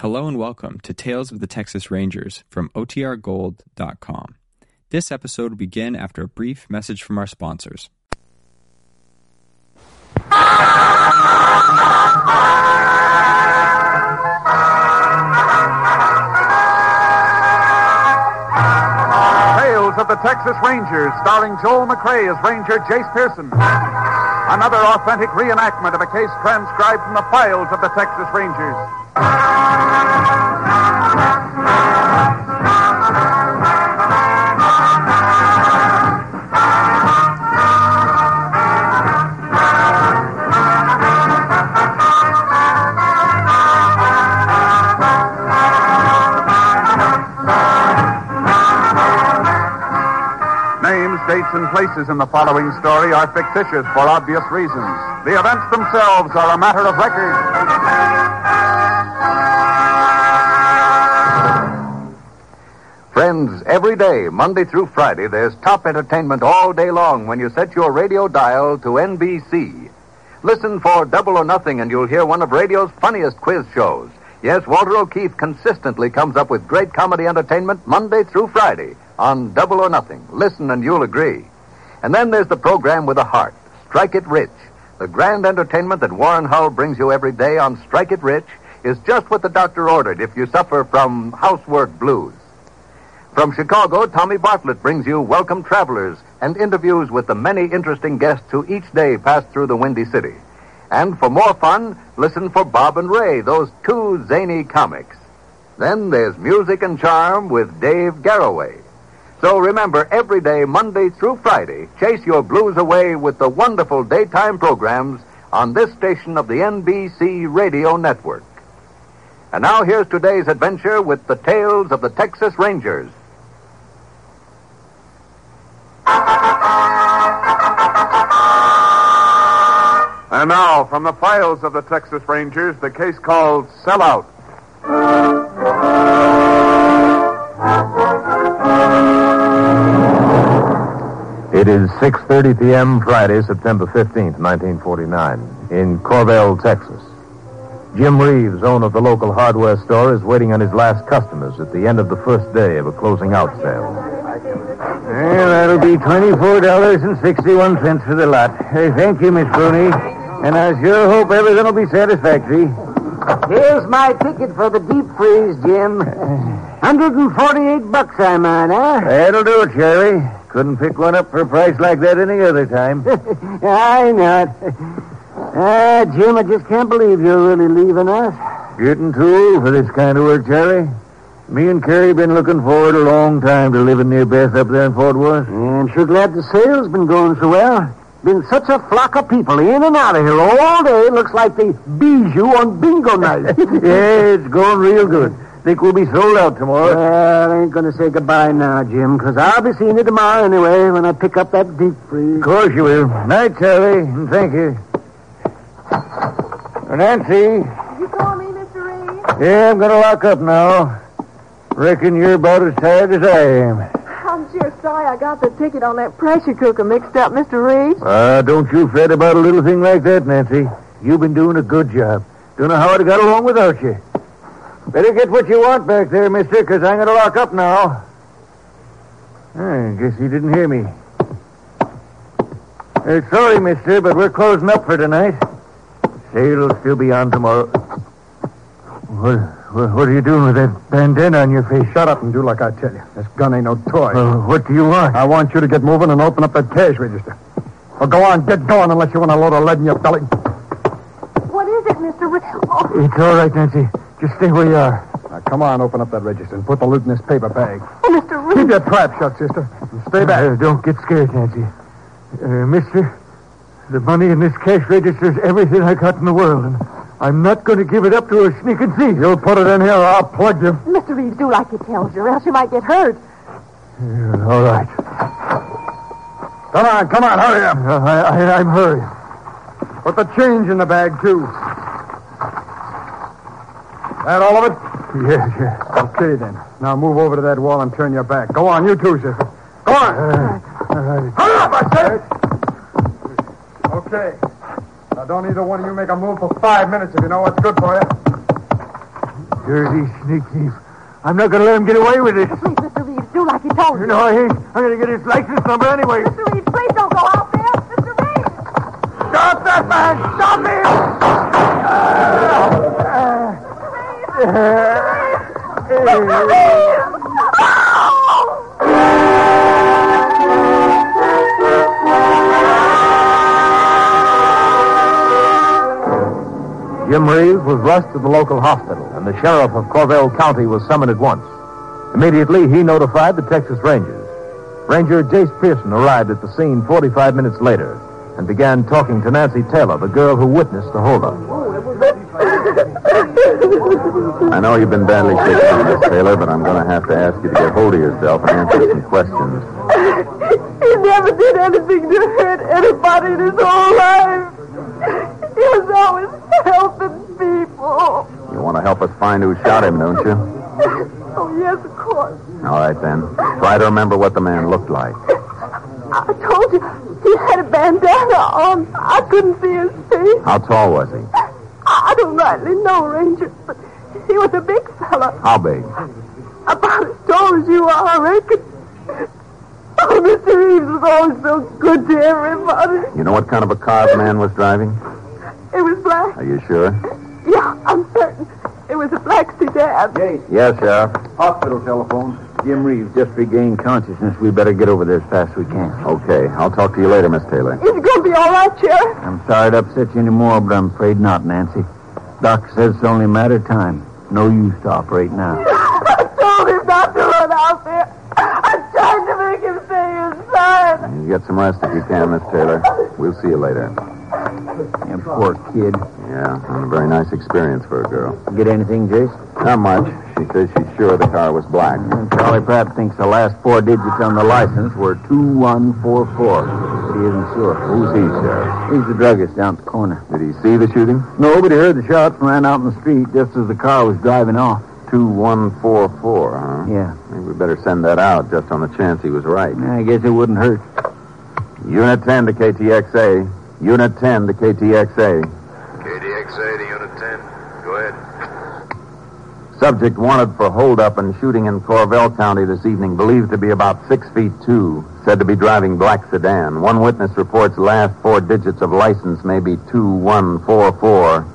Hello and welcome to Tales of the Texas Rangers from OTRGold.com. This episode will begin after a brief message from our sponsors. Tales of the Texas Rangers, starring Joel McCrea as Ranger Jace Pearson. Another authentic reenactment of a case transcribed from the files of the Texas Rangers. Names, dates, and places in the following story are fictitious for obvious reasons. The events themselves are a matter of record. Friends, every day, Monday through Friday, there's top entertainment all day long when you set your radio dial to NBC. Listen for Double or Nothing and you'll hear one of radio's funniest quiz shows. Yes, Walter O'Keefe consistently comes up with great comedy entertainment Monday through Friday on Double or Nothing. Listen and you'll agree. And then there's the program with a heart, Strike It Rich. The grand entertainment that Warren Hull brings you every day on Strike It Rich is just what the doctor ordered if you suffer from housework blues. From Chicago, Tommy Bartlett brings you Welcome Travelers and interviews with the many interesting guests who each day pass through the Windy City. And for more fun, listen for Bob and Ray, those two zany comics. Then there's Music and Charm with Dave Garroway. So remember, every day, Monday through Friday, chase your blues away with the wonderful daytime programs on this station of the NBC Radio Network. And now here's today's adventure with the tales of the Texas Rangers. And now, from the files of the Texas Rangers, the case called Sellout. It is 6:30 p.m. Friday, September 15th, 1949, in Coryell, Texas. Jim Reeves, owner of the local hardware store, is waiting on his last customers at the end of the first day of a closing out sale. Well, that'll be twenty-four dollars and sixty-one cents for the lot. Hey, thank you, Miss Bruni. And I sure hope everything will be satisfactory. Here's my ticket for the deep freeze, Jim. Hundred and forty-eight bucks I'm on, huh? That'll do it, Charlie. Couldn't pick one up for a price like that any other time. I know. Ah, Jim, I just can't believe you're really leaving us. Getting too old for this kind of work, Charlie. Me and Carrie been looking forward a long time to living near Beth up there in Fort Worth. I'm sure glad the sale's been going so well. Been such a flock of people in and out of here all day. Looks like the bijou on bingo night. yeah, it's going real good. Think we'll be sold out tomorrow. Well, I ain't going to say goodbye now, Jim, because I'll be seeing you tomorrow anyway when I pick up that deep freeze. Of course you will. Night, Charlie, and thank you. Uh, Nancy. You call me, Mr. Reed? Yeah, I'm going to lock up now. Reckon you're about as tired as I am. Sorry I got the ticket on that pressure cooker mixed up, Mr. Reed. Ah, don't you fret about a little thing like that, Nancy. You've been doing a good job. Don't know how I'd have got along without you. Better get what you want back there, mister, because I'm going to lock up now. I guess he didn't hear me. Uh, sorry, mister, but we're closing up for tonight. Sale'll still be on tomorrow. What, what, what are you doing with that bandana on your face? Shut up and do like I tell you. This gun ain't no toy. Well, what do you want? I want you to get moving and open up that cash register. Well, go on, get going unless you want a load of lead in your belly. What is it, Mr. Reed? Oh, It's all right, Nancy. Just stay where you are. Now, come on, open up that register and put the loot in this paper bag. oh, Mr. Keep Reed. your trap shut, sister. And stay back. Uh, don't get scared, Nancy. Uh, mister, the money in this cash register is everything I got in the world, and I'm not going to give it up to a sneaking thief. You'll put it in here or I'll plug you. Mr. Reeves, do like he tells you, or else you might get hurt. Uh, all right. Come on, come on, hurry up. Uh, I, I, I'm hurrying. Put the change in the bag, too. That all of it? Yes, yes. Okay, then. Now move over to that wall and turn your back. Go on, you too, sister. Go on. Uh, all right. Hurry up, I said. Okay. Now, don't either one of you make a move for five minutes if you know what's good for you. Dirty sneak thief. I'm not going to let him get away with it. Please, Mr. Reeves, do like you told me. No, I ain't. I'm going to get his license number anyway. Mr. Reeves, please don't go out there. Mr. Reeves! Stop that man! Stop him! Mr. Reeves! Was rushed to the local hospital, and the sheriff of Coryell County was summoned at once. Immediately, he notified the Texas Rangers. Ranger Jace Pearson arrived at the scene 45 minutes later and began talking to Nancy Taylor, the girl who witnessed the holdup. I know you've been badly shaken, Miss Taylor, but I'm going to have to ask you to get hold of yourself and answer some questions. He never did anything to hurt anybody in his whole life. He was always helping people. You want to help us find who shot him, don't you? Oh, yes, of course. All right, then. Try to remember what the man looked like. I told you, he had a bandana on. I couldn't see his face. How tall was he? I don't rightly know, Ranger, but he was a big fella. How big? About as tall as you are, I reckon. Oh, Mr. Reeves was always so good to everybody. You know what kind of a car the man was driving? It was black. Are you sure? Yeah, I'm certain. It was a black sedan. Yes, Sheriff. Hospital telephone. Jim Reeves just regained consciousness. We better get over there as fast as we can. Okay. I'll talk to you later, Miss Taylor. Is it going to be all right, Sheriff? I'm sorry to upset you anymore, but I'm afraid not, Nancy. Doc says it's only a matter of time. No use to operate now. I told him not to run out there. I tried to make him stay inside. You get some rest if you can, Miss Taylor. We'll see you later. Yeah, poor kid. Yeah, and a very nice experience for a girl. Get anything, Jace? Not much. She says she's sure the car was black. And Charlie Pratt thinks the last four digits on the license were 2144. But he isn't sure. Who's he, Sheriff? He's the druggist down at the corner. Did he see the shooting? No, but he heard the shots and ran out in the street just as the car was driving off. 2144, huh? Yeah. Maybe we better send that out just on the chance he was right. I guess it wouldn't hurt. Unit 10 to KTXA. Unit 10 to KTXA. KDXA to Unit 10. Go ahead. Subject wanted for holdup and shooting in Coryell County this evening, believed to be about six feet two, said to be driving black sedan. One witness reports last four digits of license may be 2144.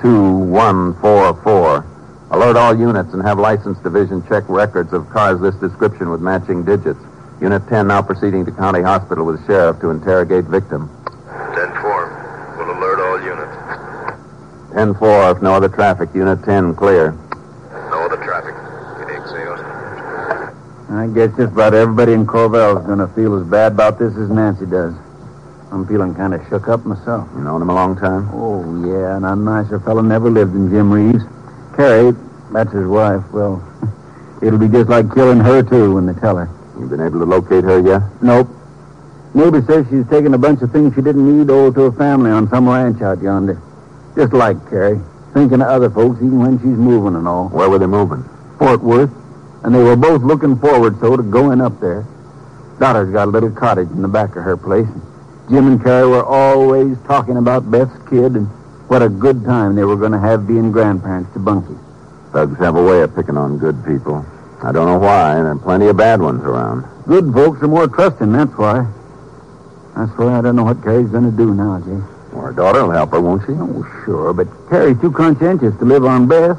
2144. Alert all units and have license division check records of cars this description with matching digits. Unit 10 now proceeding to County Hospital with sheriff to interrogate victim. 10 4. Will alert all units. 10 4, if no other traffic. Unit 10 clear. No other traffic. KDXA Austin. I guess just about everybody in Coryell is going to feel as bad about this as Nancy does. I'm feeling kind of shook up myself. You known him a long time? Oh, yeah, and a nicer fellow never lived than Jim Reeves. Carrie, that's his wife. Well, it'll be just like killing her, too, when they tell her. You been able to locate her yet? Nope. Neighbor says she's taken a bunch of things she didn't need over to her family on some ranch out yonder. Just like Carrie. Thinking of other folks even when she's moving and all. Where were they moving? Fort Worth. And they were both looking forward so to going up there. Daughter's got a little cottage in the back of her place. Jim and Carrie were always talking about Beth's kid and what a good time they were going to have being grandparents to Bunky. Thugs have a way of picking on good people. I don't know why. There are plenty of bad ones around. Good folks are more trusting, that's why. That's why I don't know what Carrie's going to do now, Jay. Well, her daughter will help her, won't she? Oh, sure, but Carrie's too conscientious to live on Beth.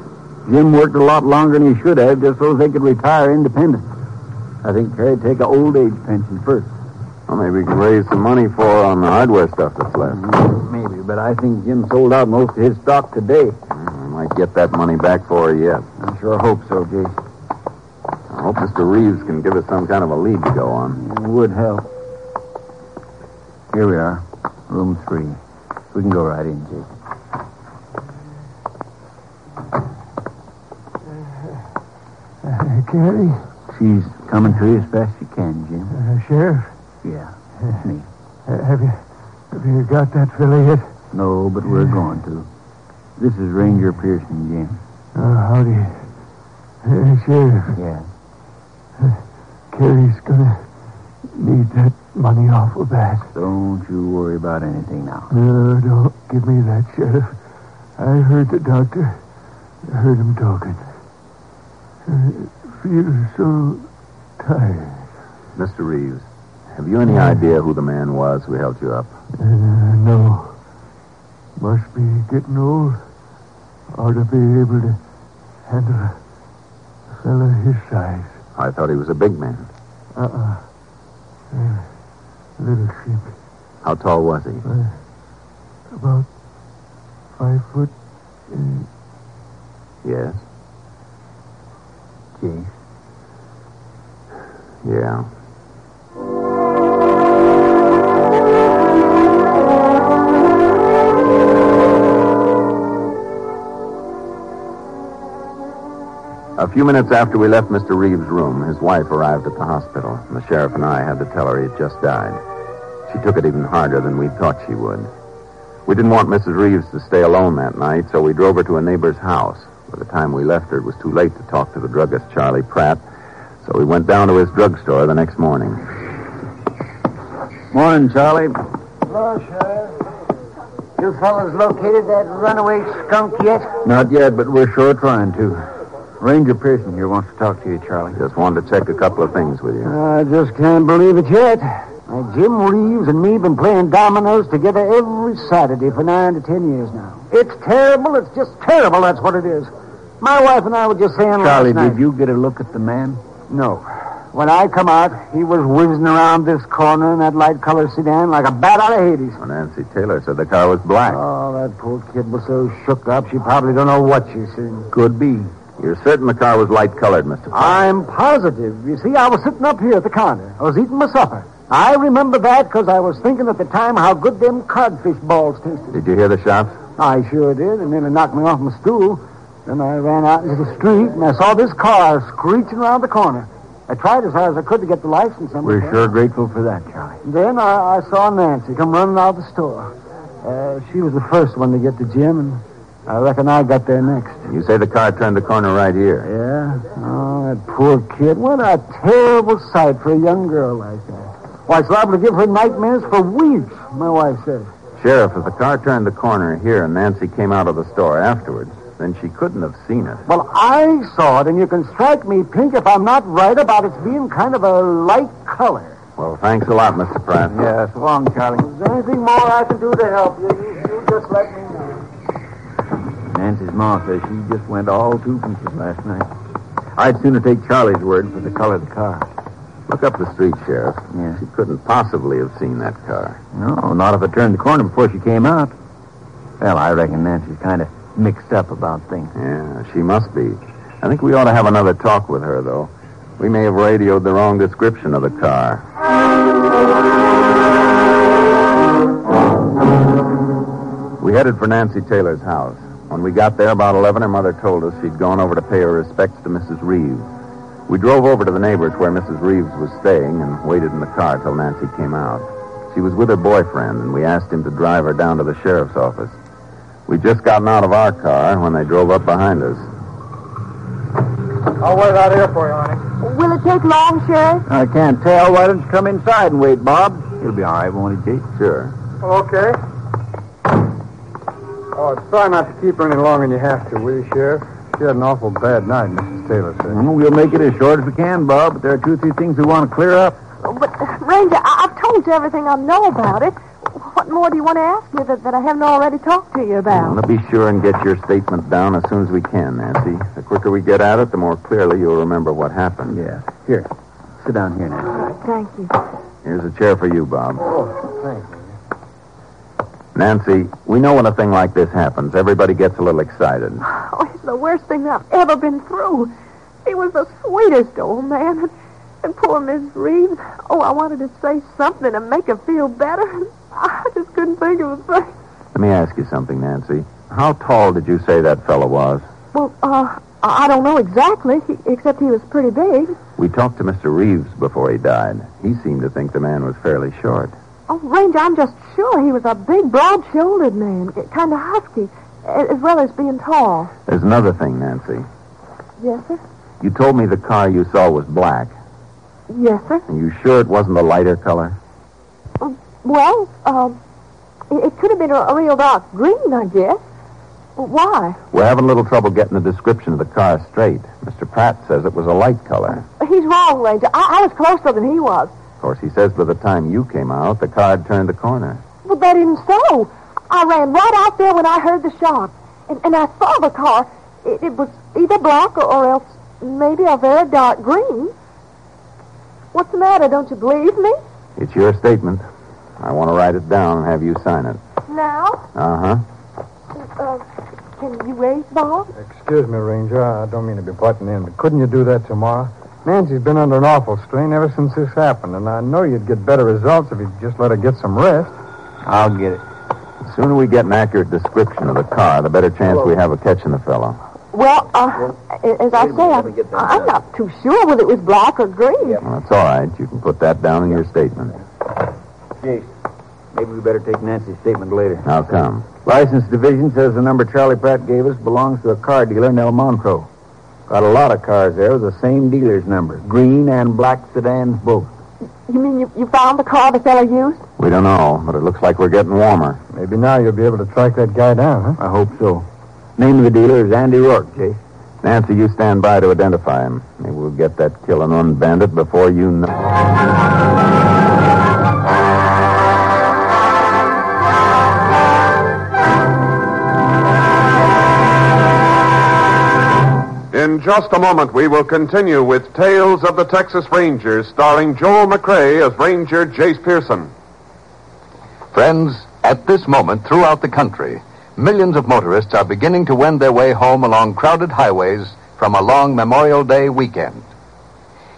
Jim worked a lot longer than he should have just so they could retire independent. I think Carrie'd take an old age pension first. Well, maybe we can raise some money for her on the hardware stuff that's left. Mm, maybe, but I think Jim sold out most of his stock today. Mm, I might get that money back for her yet. I sure hope so, Jay. I hope Mr. Reeves can give us some kind of a lead to go on. It would help. Here we are, room three. We can go right in, Jake. Uh, Carrie? She's coming to you as fast as she can, Jim. Uh, Sheriff? Yeah, it's me. Uh, have you have you got that fella yet? No, but we're going to. This is Ranger Pearson, Jim. Uh, howdy. Uh, Sheriff, Yeah. Carrie's gonna need that money awful bad. Don't you worry about anything now. No, don't give me that, Sheriff. I heard the doctor. I heard him talking. I feel so tired. Mr. Reeves, have you any idea who the man was who held you up? Uh, no. Must be getting old. Ought to be able to handle a fellow his size. I thought he was a big man. Uh-uh. Uh, little ship. How tall was he? Uh, about five foot. Uh, Yes. Jace. Yeah. A few minutes after we left Mr. Reeves' room, his wife arrived at the hospital, and the sheriff and I had to tell her he had just died. She took it even harder than we thought she would. We didn't want Mrs. Reeves to stay alone that night, so we drove her to a neighbor's house. By the time we left her, it was too late to talk to the druggist, Charlie Pratt, so we went down to his drugstore the next morning. Morning, Charlie. Hello, Sheriff. You fellas located that runaway skunk yet? Not yet, but we're sure trying to. Ranger Pearson here wants to talk to you, Charlie. Just wanted to check a couple of things with you. I just can't believe it yet. Now, Jim Reeves and me been playing dominoes together every Saturday for nine to ten years now. It's terrible. It's just terrible. That's what it is. My wife and I were just saying Charlie, last night. did you get a look at the man? No. When I come out, he was whizzing around this corner in that light-colored sedan like a bat out of Hades. Well, Nancy Taylor said the car was black. Oh, that poor kid was so shook up, she probably don't know what she's seen. Could be. You're certain the car was light colored, Mr. I'm positive. You see, I was sitting up here at the counter. I was eating my supper. I remember that because I was thinking at the time how good them codfish balls tasted. Did you hear the shots? I sure did, and nearly knocked me off my stool. Then I ran out into the street, and I saw this car screeching around the corner. I tried as hard as I could to get the license number. We're sure grateful for that, Charlie. Then I, I saw Nancy come running out of the store. Uh, she was the first one to get to Jim, and I reckon I got there next. You say the car turned the corner right here. Yeah? Oh, that poor kid. What a terrible sight for a young girl like that. Why, it's liable to give her nightmares for weeks, my wife says. Sheriff, if the car turned the corner here and Nancy came out of the store afterwards, then she couldn't have seen it. Well, I saw it, and you can strike me pink if I'm not right about its being kind of a light color. Well, thanks a lot, Mr. Pratt. yes, so long, Charlie. Is there anything more I can do to help you? You, you just let me know. Nancy's ma says she just went all two pieces last night. I'd sooner take Charlie's word for the color of the car. Look up the street, Sheriff. Yeah. She couldn't possibly have seen that car. No, not if it turned the corner before she came out. Well, I reckon Nancy's kind of mixed up about things. Yeah, she must be. I think we ought to have another talk with her, though. We may have radioed the wrong description of the car. We headed for Nancy Taylor's house. When we got there about 11, her mother told us she'd gone over to pay her respects to Mrs. Reeves. We drove over to the neighbor's where Mrs. Reeves was staying and waited in the car till Nancy came out. She was with her boyfriend, and we asked him to drive her down to the sheriff's office. We'd just gotten out of our car when they drove up behind us. I'll wait out here for you, honey. Will it take long, Sheriff? I can't tell. Why don't you come inside and wait, Bob? It'll be all right, won't it, Jake? Sure. Okay. Oh, try not to keep her any longer than you have to, will you, Sheriff? She had an awful bad night, Mrs. Taylor said. Well, we'll make it as short as we can, Bob, but there are two or three things we want to clear up. Oh, But, uh, Ranger, I- I've told you everything I know about it. What more do you want to ask me that, that I haven't already talked to you about? want to be sure and get your statement down as soon as we can, Nancy. The quicker we get at it, the more clearly you'll remember what happened. Yeah. Here. Sit down here now. Thank you. Here's a chair for you, Bob. Oh, thanks. Nancy, we know when a thing like this happens, everybody gets a little excited. Oh, it's the worst thing I've ever been through. He was the sweetest old man. And, and poor Miss Reeves. Oh, I wanted to say something to make her feel better. I just couldn't think of a thing. Let me ask you something, Nancy. How tall did you say that fellow was? Well, uh, I I don't know exactly, except he was pretty big. We talked to Mr. Reeves before he died. He seemed to think the man was fairly short. Oh, Ranger, I'm just sure he was a big, broad-shouldered man, kind of husky, as well as being tall. There's another thing, Nancy. Yes, sir. You told me the car you saw was black. Yes, sir. Are you sure it wasn't a lighter color? Well, um, it, it could have been a, a real dark green, I guess. But why? We're having a little trouble getting the description of the car straight. Mr. Pratt says it was a light color. He's wrong, Ranger. I, I was closer than he was. Of course, he says by the time you came out, the car had turned the corner. But that isn't so. I ran right out there when I heard the shot. And, and I saw the car. It, it was either black or, or else maybe a very dark green. What's the matter? Don't you believe me? It's your statement. I want to write it down and have you sign it. Now? Uh-huh. Uh, can you wait, Bob? Excuse me, Ranger. I don't mean to be butting in, but couldn't you do that tomorrow? Nancy's been under an awful strain ever since this happened, and I know you'd get better results if you'd just let her get some rest. I'll get it. The sooner we get an accurate description of the car, the better chance we have of catching the fellow. Well, uh, as I say, I'm, I'm not too sure whether it was black or green. Well, that's all right. You can put that down in your statement. Jace, maybe we better take Nancy's statement later. Now come. License division says the number Charlie Pratt gave us belongs to a car dealer in El Montreux. Got a lot of cars there with the same dealer's number. Green and black sedans both. You mean you, you found the car the fellow used? We don't know, but it looks like we're getting warmer. Maybe now you'll be able to track that guy down, huh? I hope so. Name of the dealer is Andy Rourke, Jace. Nancy, you stand by to identify him. Maybe we'll get that killing on bandit before you know. In just a moment, we will continue with Tales of the Texas Rangers, starring Joel McCrea as Ranger Jace Pearson. Friends, at this moment throughout the country, millions of motorists are beginning to wend their way home along crowded highways from a long Memorial Day weekend.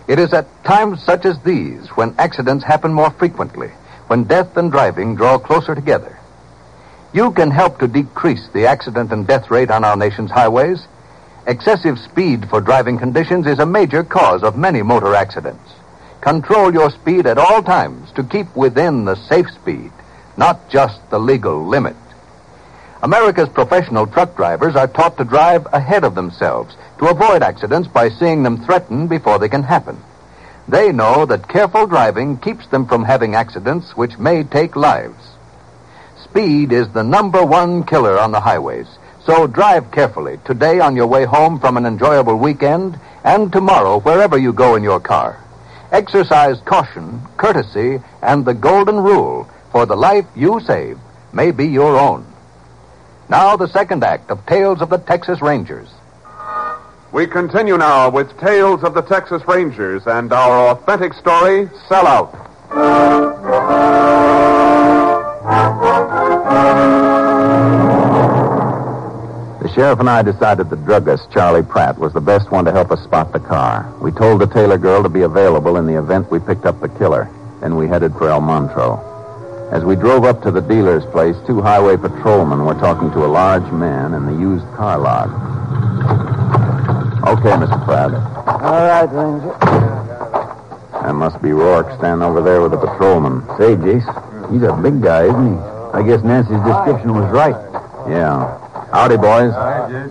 It is at times such as these when accidents happen more frequently, when death and driving draw closer together. You can help to decrease the accident and death rate on our nation's highways. Excessive speed for driving conditions is a major cause of many motor accidents. Control your speed at all times to keep within the safe speed, not just the legal limit. America's professional truck drivers are taught to drive ahead of themselves to avoid accidents by seeing them threatened before they can happen. They know that careful driving keeps them from having accidents which may take lives. Speed is the number one killer on the highways. So drive carefully today on your way home from an enjoyable weekend and tomorrow wherever you go in your car. Exercise caution, courtesy, and the golden rule for the life you save may be your own. Now the second act of Tales of the Texas Rangers. We continue now with Tales of the Texas Rangers and our authentic story, Sellout. The sheriff and I decided the druggist, Charlie Pratt, was the best one to help us spot the car. We told the Taylor girl to be available in the event we picked up the killer. Then we headed for El Montro. As we drove up to the dealer's place, two highway patrolmen were talking to a large man in the used car lot. Okay, Mr. Pratt. All right, Ranger. That must be Rourke standing over there with the patrolman. Say, Jace, he's a big guy, isn't he? I guess Nancy's description was right. Yeah. Howdy, boys. Hi,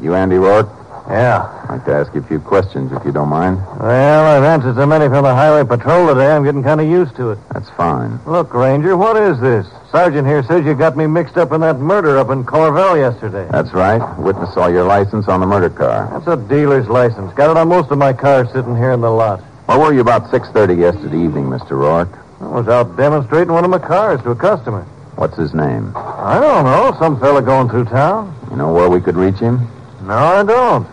You Andy Rourke? Yeah. I'd like to ask you a few questions, if you don't mind. Well, I've answered so many from the highway patrol today, I'm getting kind of used to it. That's fine. Look, Ranger, what is this? Sergeant here says you got me mixed up in that murder up in Coryell yesterday. That's right. Witness saw your license on the murder car. That's a dealer's license. Got it on most of my cars sitting here in the lot. Where were you about 6.30 yesterday evening, Mr. Rourke? I was out demonstrating one of my cars to a customer. What's his name? I don't know. Some fella going through town. You know where we could reach him? No, I don't.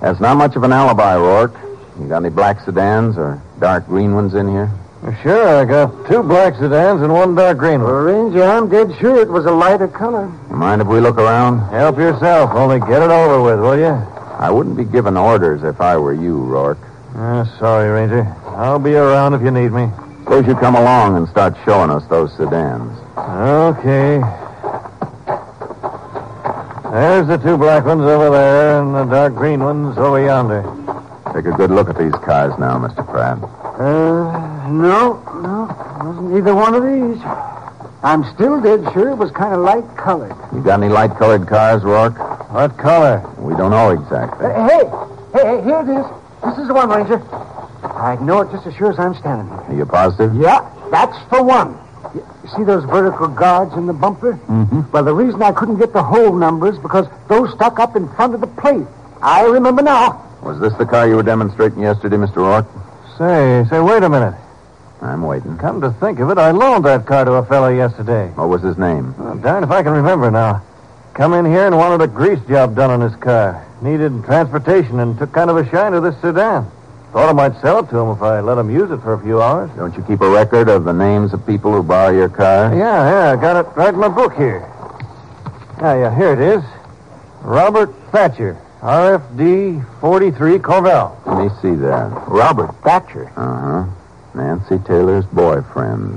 That's not much of an alibi, Rourke. You got any black sedans or dark green ones in here? Sure, I got two black sedans and one dark green Well, one. Ranger, I'm dead sure it was a lighter color. You mind if we look around? Help yourself. Only get it over with, will you? I wouldn't be giving orders if I were you, Rourke. Ah, sorry, Ranger. I'll be around if you need me. Suppose you come along and start showing us those sedans. Okay. There's the two black ones over there and the dark green ones over yonder. Take a good look at these cars now, Mr. Pratt. Uh, no, no. Wasn't either one of these. I'm still dead sure it was kind of light colored. You got any light-colored cars, Rourke? What color? We don't know exactly. Uh, hey, hey, hey, here it is. This is the one, Ranger. I'd know it just as sure as I'm standing here. Are you positive? Yeah, that's the one. Y- see those vertical guards in the bumper? Mm-hmm. Well, the reason I couldn't get the whole numbers because those stuck up in front of the plate. I remember now. Was this the car you were demonstrating yesterday, Mr. Rourke? Say, say, wait a minute. I'm waiting. Come to think of it, I loaned that car to a fellow yesterday. What was his name? Oh, darn if I can remember now. Come in here and wanted a grease job done on his car. Needed transportation and took kind of a shine to this sedan. Thought I might sell it to him if I let him use it for a few hours. Don't you keep a record of the names of people who borrow your car? Yeah, yeah, I got it right in my book here. Yeah, yeah, here it is. Robert Thatcher, RFD 43 Coryell. Let me see that. Robert Thatcher. Uh huh. Nancy Taylor's boyfriend.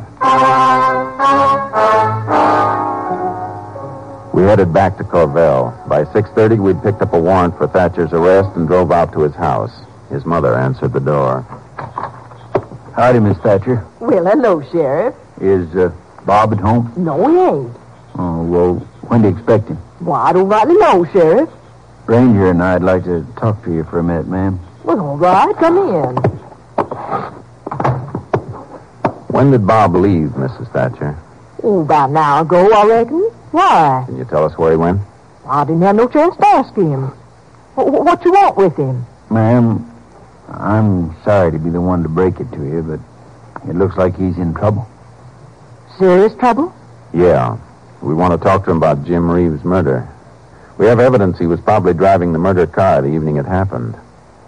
We headed back to Coryell. By 6.30, we'd picked up a warrant for Thatcher's arrest and drove out to his house. His mother answered the door. Howdy, Miss Thatcher. Well, hello, Sheriff. Is uh, Bob at home? No, he ain't. Oh, well, when do you expect him? Well, I don't rightly know, Sheriff. Ranger and I'd like to talk to you for a minute, ma'am. Well, all right, come in. When did Bob leave, Mrs. Thatcher? Oh, about an hour ago, I reckon. Why? Can you tell us where he went? I didn't have no chance to ask him. Wh- wh- what you want with him? Ma'am, I'm sorry to be the one to break it to you, but it looks like he's in trouble. Serious trouble? Yeah. We want to talk to him about Jim Reeves' murder. We have evidence he was probably driving the murder car the evening it happened.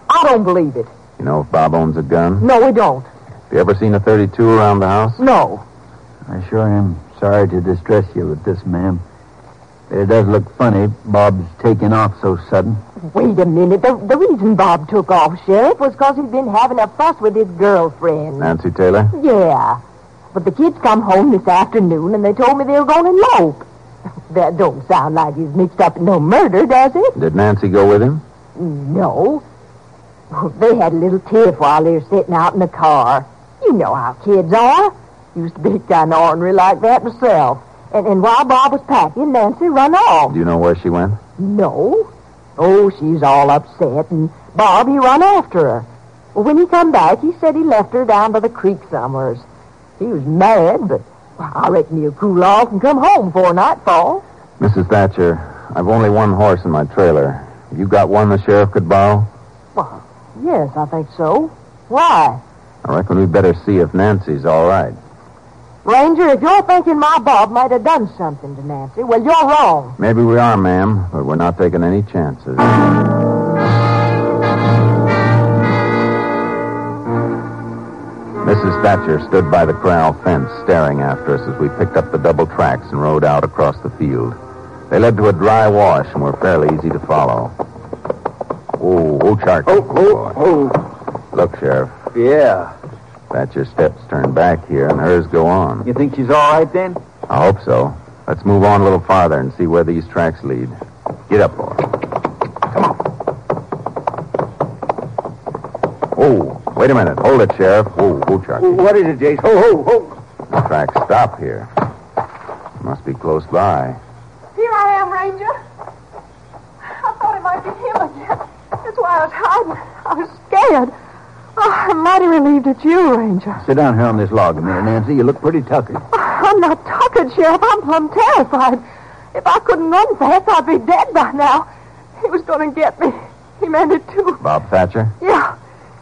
I don't believe it. You know if Bob owns a gun? No, we don't. Have you ever seen a 32 around the house? No. I sure am sorry to distress you with this, ma'am. It does look funny, Bob's taking off so sudden. Wait a minute. The, the reason Bob took off, Sheriff, was because he'd been having a fuss with his girlfriend. Nancy Taylor? Yeah. But the kids come home this afternoon and they told me they were going to elope. That don't sound like he's mixed up in no murder, does it? Did Nancy go with him? No. They had a little tiff while they were sitting out in the car. You know how kids are. Used to be kind of ornery like that myself. And, and while Bob was packing, Nancy run off. Do you know where she went? No. Oh, she's all upset, and Bob, he run after her. Well, when he come back, he said he left her down by the creek somewheres. He was mad, but well, I reckon he'll cool off and come home before nightfall. Mrs. Thatcher, I've only one horse in my trailer. Have you got one the sheriff could borrow? Well, yes, I think so. Why? I reckon we'd better see if Nancy's all right. Ranger, if you're thinking my Bob might have done something to Nancy, well, you're wrong. Maybe we are, ma'am, but we're not taking any chances. Mrs. Thatcher stood by the corral fence, staring after us as we picked up the double tracks and rode out across the field. They led to a dry wash and were fairly easy to follow. Oh, oh, Chart. Oh, oh, oh. Look, Sheriff. Oh. Yeah. Thatcher's steps turn back here and hers go on. You think she's all right then? I hope so. Let's move on a little farther and see where these tracks lead. Get up, boy. Come on. Oh, wait a minute. Hold it, Sheriff. Oh, oh, Charlie. What is it, Jace? Ho, ho, ho. The tracks stop here. Must be close by. Here I am, Ranger. I thought it might be him again. That's why I was hiding. I was scared. Oh, I'm mighty relieved it's you, Ranger. Sit down here on this log a minute, Nancy. You look pretty tuckered. Oh, I'm not tuckered, Sheriff. I'm plumb terrified. If I couldn't run fast, I'd be dead by now. He was going to get me. He meant it, too. Bob Thatcher? Yeah.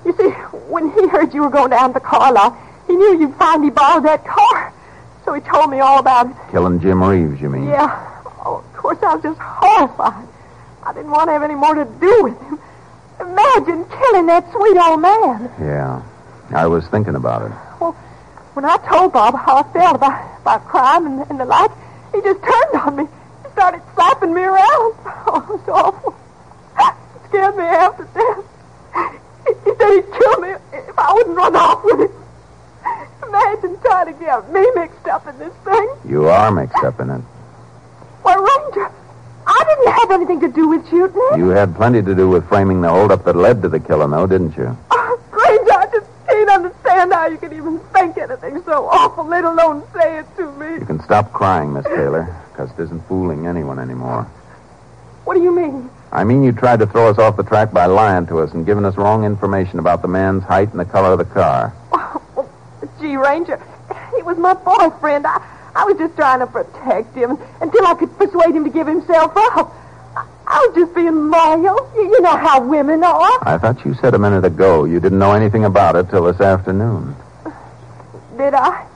You see, when he heard you were going down to the car lot, he knew you'd finally borrowed that car. So he told me all about it. Killing Jim Reeves, you mean? Yeah. Oh, of course, I was just horrified. I didn't want to have any more to do with him. Imagine killing that sweet old man. Yeah. I was thinking about it. Well, when I told Bob how I felt about, about crime and, and the like, he just turned on me. He started slapping me around. Oh, it was awful. It scared me half to death. He, he said he'd kill me if I wouldn't run off with him. Imagine trying to get me mixed up in this thing. You are mixed up in it. Why, Ranger, I didn't have anything to do with shooting. You had plenty to do with framing the holdup that led to the killing, though, didn't you? Oh, Ranger, I just can't understand how you can even think anything so awful, let alone say it to me. You can stop crying, Miss Taylor, because it isn't fooling anyone anymore. What do you mean? I mean, you tried to throw us off the track by lying to us and giving us wrong information about the man's height and the color of the car. Oh, well, gee, Ranger, he was my boyfriend. I, I was just trying to protect him until I could persuade him to give himself up. I, I was just being loyal. You, you know how women are. I thought you said a minute ago you didn't know anything about it till this afternoon. Did I?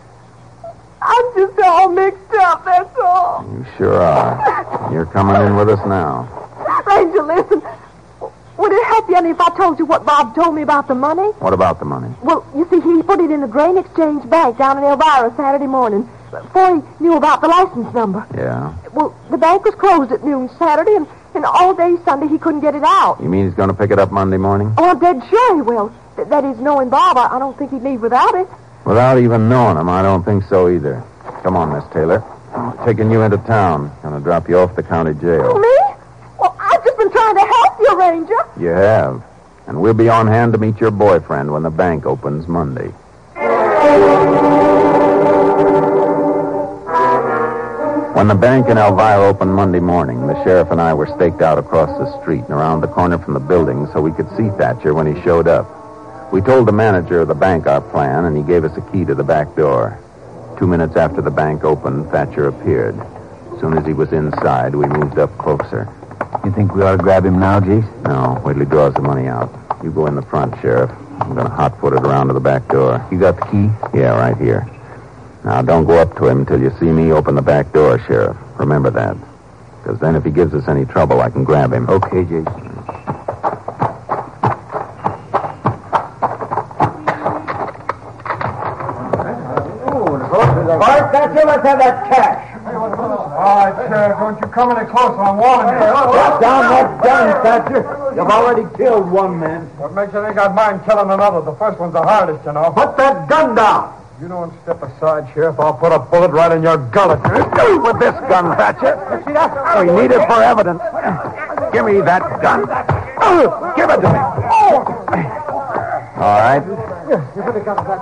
I'm just all mixed up, that's all. You sure are. You're coming in with us now. Ranger, listen. Would it help you any if I told you what Bob told me about the money? What about the money? Well, you see, he put it in the Grain Exchange Bank down in Elvira Saturday morning before he knew about the license number. Yeah. Well, the bank was closed at noon Saturday, and, and all day Sunday he couldn't get it out. You mean he's going to pick it up Monday morning? Oh, I'm dead sure he will. Th- that is, knowing Bob, I, I don't think he'd leave without it. Without even knowing him, I don't think so either. Come on, Miss Taylor. I'm taking you into town. Gonna drop you off the county jail. Oh, me? Well, I've just been trying to help you, Ranger. You have. And we'll be on hand to meet your boyfriend when the bank opens Monday. When the bank in Elvira opened Monday morning, the sheriff and I were staked out across the street and around the corner from the building so we could see Thatcher when he showed up. We told the manager of the bank our plan, and he gave us a key to the back door. Two minutes after the bank opened, Thatcher appeared. As soon as he was inside, we moved up closer. You think we ought to grab him now, Jace? No, wait till he draws the money out. You go in the front, Sheriff. I'm going to hot-foot it around to the back door. You got the key? Yeah, right here. Now, don't go up to him until you see me open the back door, Sheriff. Remember that. Because then if he gives us any trouble, I can grab him. Okay, Jason. Bart, Thatcher, let's have that cash. All right, Sheriff, don't you come any closer. I'm warning you. Put down that gun, Thatcher. You've already killed one man. What makes you think I'd mind killing another? The first one's the hardest, you know. Put that gun down. You don't step aside, Sheriff. I'll put a bullet right in your gullet. Stay with this gun, Thatcher. We need it for evidence. Give me that gun. Oh, Give it to me. Oh. All right.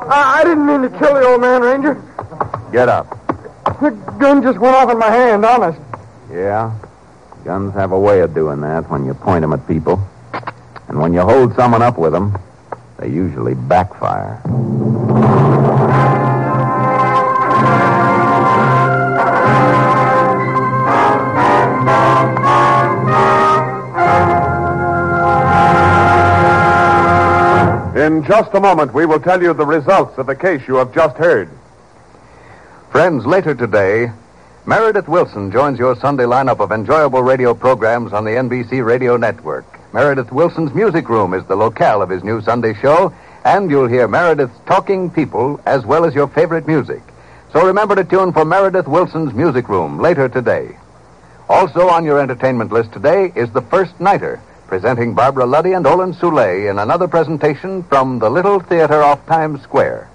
I, I didn't mean to kill the old man, Ranger. Get up. The gun just went off in my hand, honest. Yeah. Guns have a way of doing that when you point them at people. And when you hold someone up with them, they usually backfire. In just a moment, we will tell you the results of the case you have just heard. Friends, later today, Meredith Willson joins your Sunday lineup of enjoyable radio programs on the NBC Radio Network. Meredith Willson's Music Room is the locale of his new Sunday show, and you'll hear Meredith's talking people as well as your favorite music. So remember to tune for Meredith Willson's Music Room later today. Also on your entertainment list today is The First Nighter, presenting Barbara Luddy and Olin Soule in another presentation from the Little Theater off Times Square.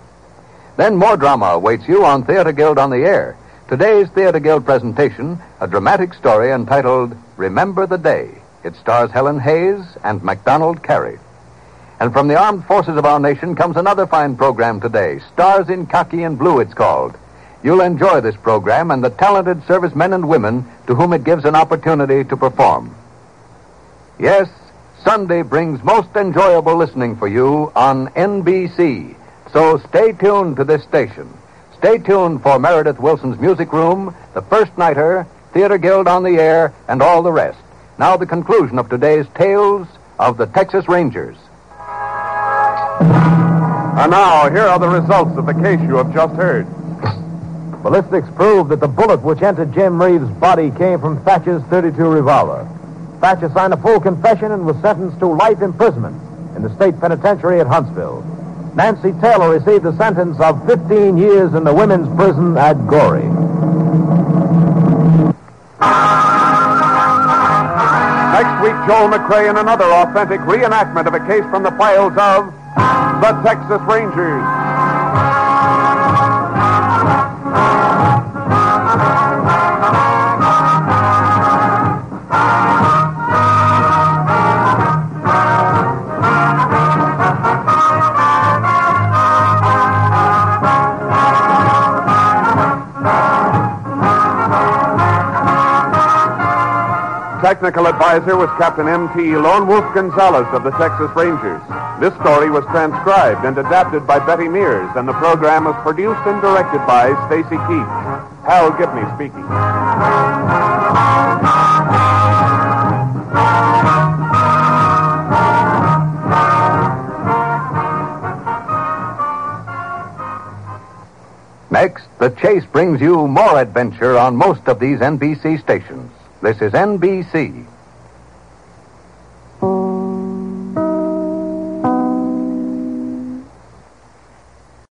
Then more drama awaits you on Theater Guild on the Air. Today's Theater Guild presentation, a dramatic story entitled Remember the Day. It stars Helen Hayes and MacDonald Carey. And from the armed forces of our nation comes another fine program today, Stars in Khaki and Blue, it's called. You'll enjoy this program and the talented servicemen and women to whom it gives an opportunity to perform. Yes, Sunday brings most enjoyable listening for you on NBC. So stay tuned to this station. Stay tuned for Meredith Willson's Music Room, The First Nighter, Theater Guild on the Air, and all the rest. Now the conclusion of today's Tales of the Texas Rangers. And now, here are the results of the case you have just heard. Ballistics proved that the bullet which entered Jim Reeves' body came from Thatcher's 32 revolver. Thatcher signed a full confession and was sentenced to life imprisonment in the state penitentiary at Huntsville. Nancy Taylor received a sentence of 15 years in the women's prison at Goree. Next week, Joel McCrea in another authentic reenactment of a case from the files of the Texas Rangers. technical advisor was Captain M.T. Lone Wolf Gonzaullas of the Texas Rangers. This story was transcribed and adapted by Betty Mears, and the program was produced and directed by Stacy Keach. Hal Gibney speaking. Next, the chase brings you more adventure on most of these NBC stations. This is NBC.